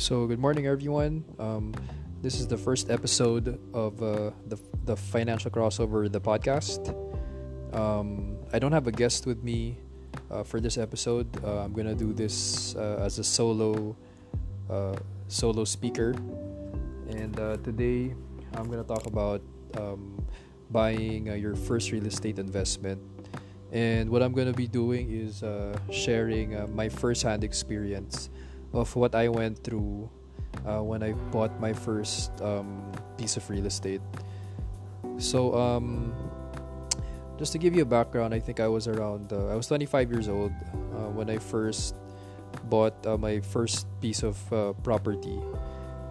So, good morning, everyone. Um, this is the first episode of uh, the the financial crossover, the podcast. Um, I don't have a guest with me uh, for this episode. Uh, I'm gonna do this uh, as a solo uh, solo speaker, and uh, today I'm gonna talk about um, buying your first real estate investment. And what I'm gonna be doing is sharing my first-hand experience of what I went through uh, when I bought my first um, piece of real estate. So, um, just to give you a background, I think I was around, uh, I was 25 years old uh, when I first bought uh, my first piece of uh, property.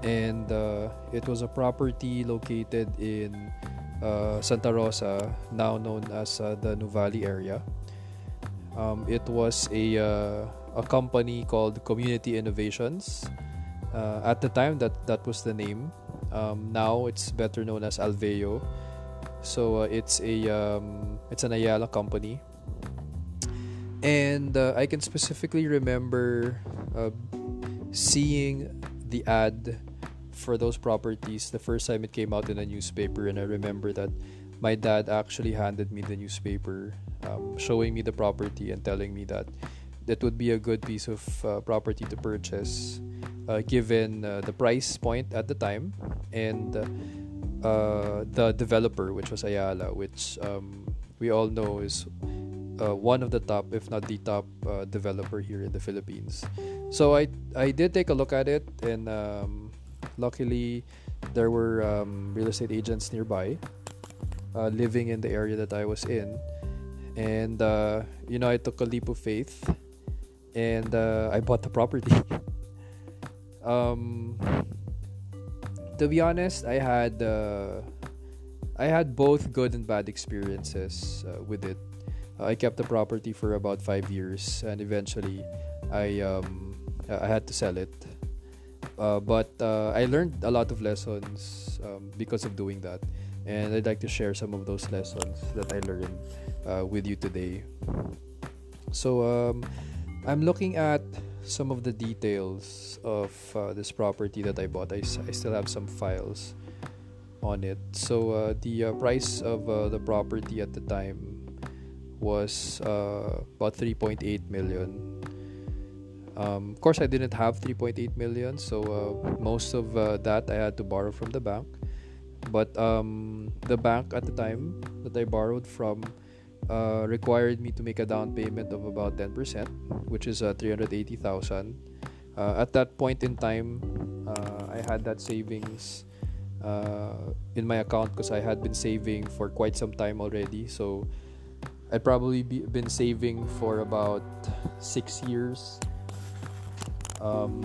And uh, it was a property located in Santa Rosa, now known as the Nuvali area. Um, it was a a company called Community Innovations. Uh, at the time, that that was the name. Um, now it's better known as Alveo. So uh, it's a um, it's an Ayala company, and uh, I can specifically remember uh, seeing the ad for those properties the first time it came out in a newspaper, and I remember that my dad actually handed me the newspaper, um, showing me the property and telling me that that would be a good piece of uh, property to purchase uh, given uh, the price point at the time and uh, the developer which was Ayala which um, we all know is uh, one of the top if not the top uh, developer here in the Philippines. So I I did take a look at it and um, luckily there were um, real estate agents nearby living in the area that I was in and you know I took a leap of faith and uh, I bought the property. um, to be honest, I had uh, I had both good and bad experiences uh, with it. I kept the property for about five years, and eventually, I um, I had to sell it. Uh, but uh, I learned a lot of lessons um, because of doing that, and I'd like to share some of those lessons that I learned uh, with you today. So um, I'm looking at some of the details of uh, this property that I bought. I, I still have some files on it. So uh, the uh, price of uh, the property at the time was uh, about 3.8 million. Um, of course, I didn't have 3.8 million, so most of that I had to borrow from the bank. But um, the bank at the time that I borrowed from uh, required me to make a down payment of about 10%, which is uh, 380,000. Uh, at that point in time, uh, I had that savings uh, in my account because I had been saving for quite some time already. So I'd probably be, been saving for about six years. Um,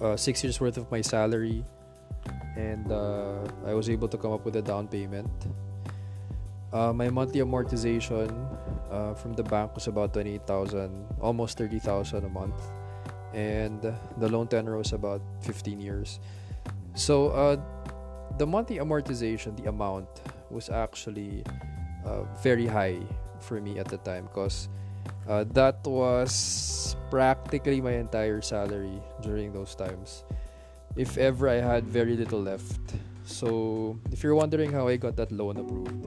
uh, six years worth of my salary, and I was able to come up with a down payment. Uh, my monthly amortization uh, from the bank was about 28,000, almost 30,000 a month. And the loan tenor was about 15 years. So uh, the monthly amortization, the amount, was actually uh, very high for me at the time because uh, that was practically my entire salary during those times. If ever I had very little left. So if you're wondering how I got that loan approved,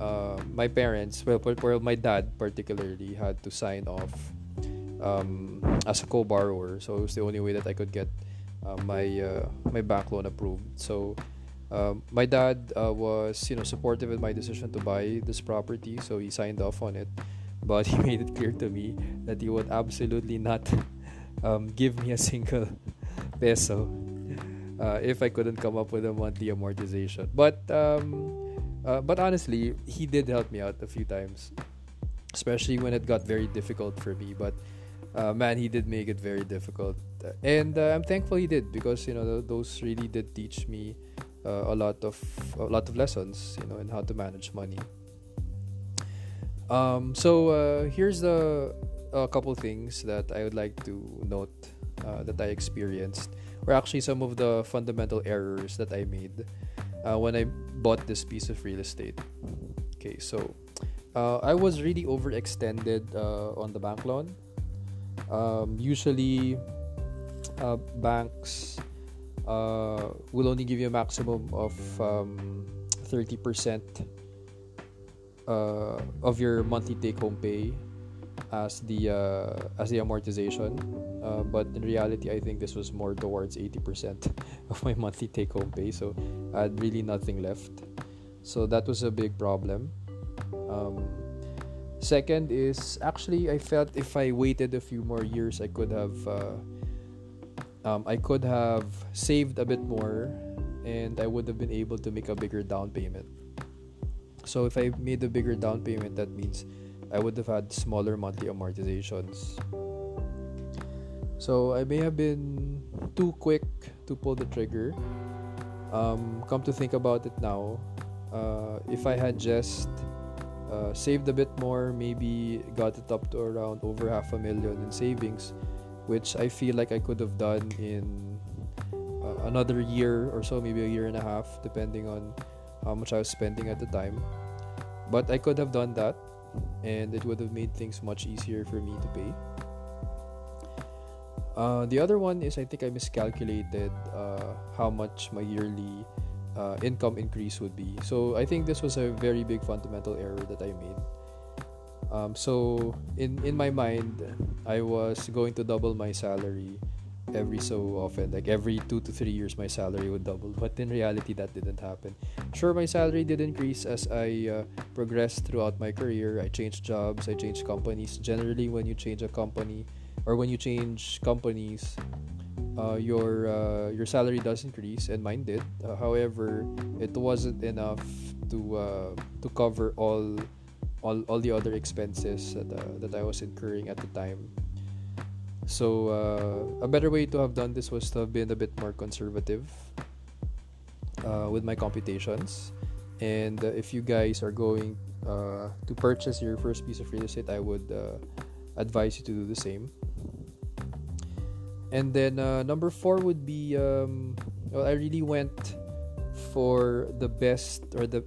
uh, my parents, well, well, my dad particularly had to sign off um, as a co-borrower, so it was the only way that I could get uh, my uh, my bank loan approved. So um, my dad uh, was, you know, supportive in my decision to buy this property, so he signed off on it. But he made it clear to me that he would absolutely not um, give me a single peso uh, if I couldn't come up with a monthly amortization. But um, uh, but honestly, he did help me out a few times, especially when it got very difficult for me. But uh, man, he did make it very difficult, and uh, I'm thankful he did because you know those really did teach me uh, a lot of a lot of lessons, you know, in how to manage money. Um, so uh, here's a couple things that I would like to note uh, that I experienced, or actually some of the fundamental errors that I made uh, when I bought this piece of real estate. Okay, so uh, I was really overextended uh, on the bank loan. Um, usually, uh, banks uh, will only give you a maximum of um, 30% uh, of your monthly take home pay as the uh, as the amortization. Uh, but in reality I think this was more towards 80% of my monthly take home pay. So I had really nothing left. So that was a big problem. Um, second is actually I felt if I waited a few more years I could have uh, um, I could have saved a bit more and I would have been able to make a bigger down payment. So if I made a bigger down payment that means I would have had smaller monthly amortizations. So I may have been too quick to pull the trigger. Um, come to think about it now, uh, if I had just uh, saved a bit more, maybe got it up to around over half a million in savings, which I feel like I could have done in uh, another year or so, maybe a year and a half, depending on how much I was spending at the time. But I could have done that and it would have made things much easier for me to pay. Uh, the other one is I think I miscalculated uh, how much my yearly uh, income increase would be. So I think this was a very big fundamental error that I made. Um, so in in my mind, I was going to double my salary every so often like every two to three years my salary would double. But in reality that didn't happen. Sure my salary did increase as i uh, progressed throughout my career. I changed jobs i changed companies. Generally when you change a company or when you change companies uh, your uh, your salary does increase and mine did. Uh, however it wasn't enough to uh, to cover all all, all the other expenses that, uh, that I was incurring at the time so uh, a better way to have done this was to have been a bit more conservative uh, with my computations. And uh, if you guys are going uh, to purchase your first piece of real estate, I would uh, advise you to do the same. And then uh, number four would be um, well, I really went for the best or the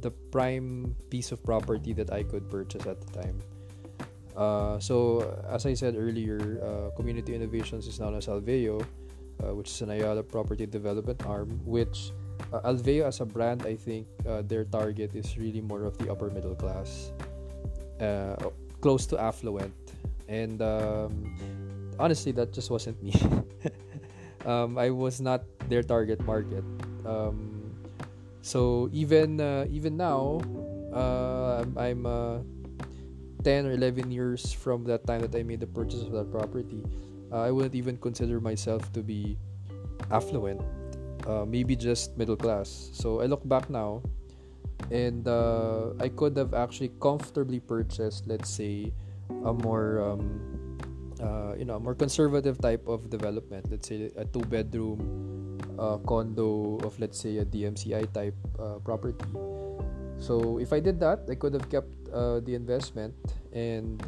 the prime piece of property that I could purchase at the time. Uh, so, as I said earlier, uh, Community Innovations is now as Alveo, uh, which is an Ayala property development arm, which uh, Alveo as a brand, I think uh, their target is really more of the upper middle class, uh, close to affluent. And um, honestly, that just wasn't me. um, I was not their target market. Um, so even even now, I'm 10 or 11 years from that time that I made the purchase of that property, uh, I wouldn't even consider myself to be affluent. Uh, maybe just middle class. So I look back now, and uh, I could have actually comfortably purchased, let's say, a more um, uh, you know, more conservative type of development. Let's say a two-bedroom uh, condo of, let's say, a DMCI type uh, property. So if I did that, I could have kept uh, the investment, and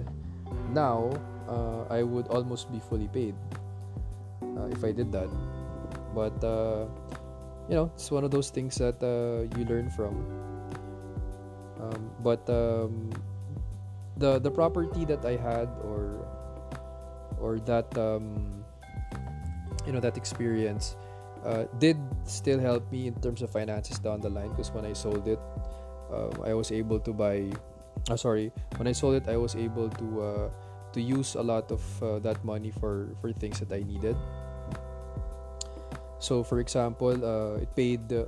now uh, I would almost be fully paid uh, if I did that. But uh, you know, it's one of those things that uh, you learn from. Um, but um, the the property that I had, or or that um, you know that experience, uh, did still help me in terms of finances down the line. Because when I sold it, uh, I was able to buy uh, sorry when I sold it I was able to uh, to use a lot of uh, that money for for things that I needed. So for example uh, it paid uh,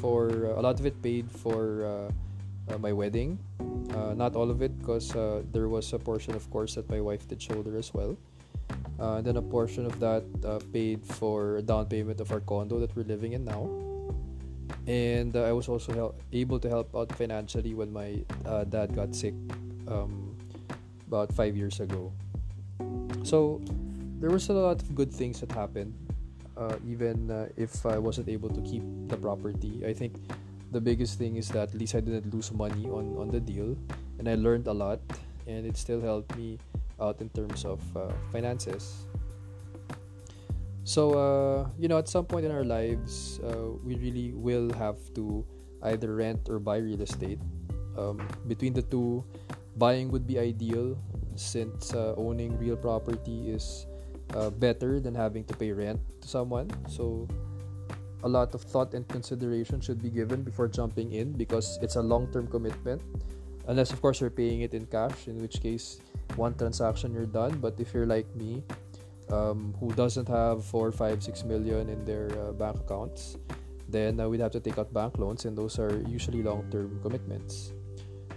for a lot of it paid for my wedding. Not all of it because there was a portion of course that my wife did shoulder as well. And then a portion of that paid for a down payment of our condo that we're living in now and uh, I was also help, able to help out financially when my uh, dad got sick um, about five years ago. So there was a lot of good things that happened, uh, even uh, if I wasn't able to keep the property. I think the biggest thing is that at least I didn't lose money on on the deal, and I learned a lot, and it still helped me out in terms of uh, finances. So, uh, you know, at some point in our lives, uh, we really will have to either rent or buy real estate. Um, between the two, buying would be ideal since uh, owning real property is uh, better than having to pay rent to someone. So a lot of thought and consideration should be given before jumping in because it's a long-term commitment. Unless of course you're paying it in cash, in which case one transaction you're done. But if you're like me, um, who doesn't have four, five, six million in their uh, bank accounts, then uh, we'd have to take out bank loans, and those are usually long-term commitments.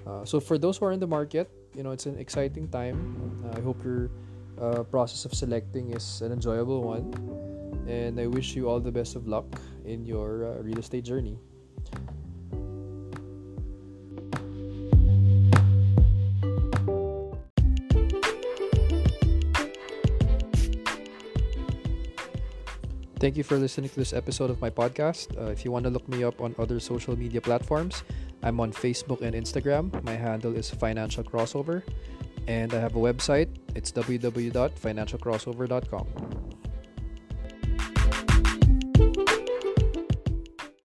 Uh, so for those who are in the market, you know it's an exciting time. I hope your uh, process of selecting is an enjoyable one, and I wish you all the best of luck in your uh, real estate journey. Thank you for listening to this episode of my podcast. Uh, if you want to look me up on other social media platforms, I'm on Facebook and Instagram. My handle is Financial Crossover. And I have a website. It's www.financialcrossover.com.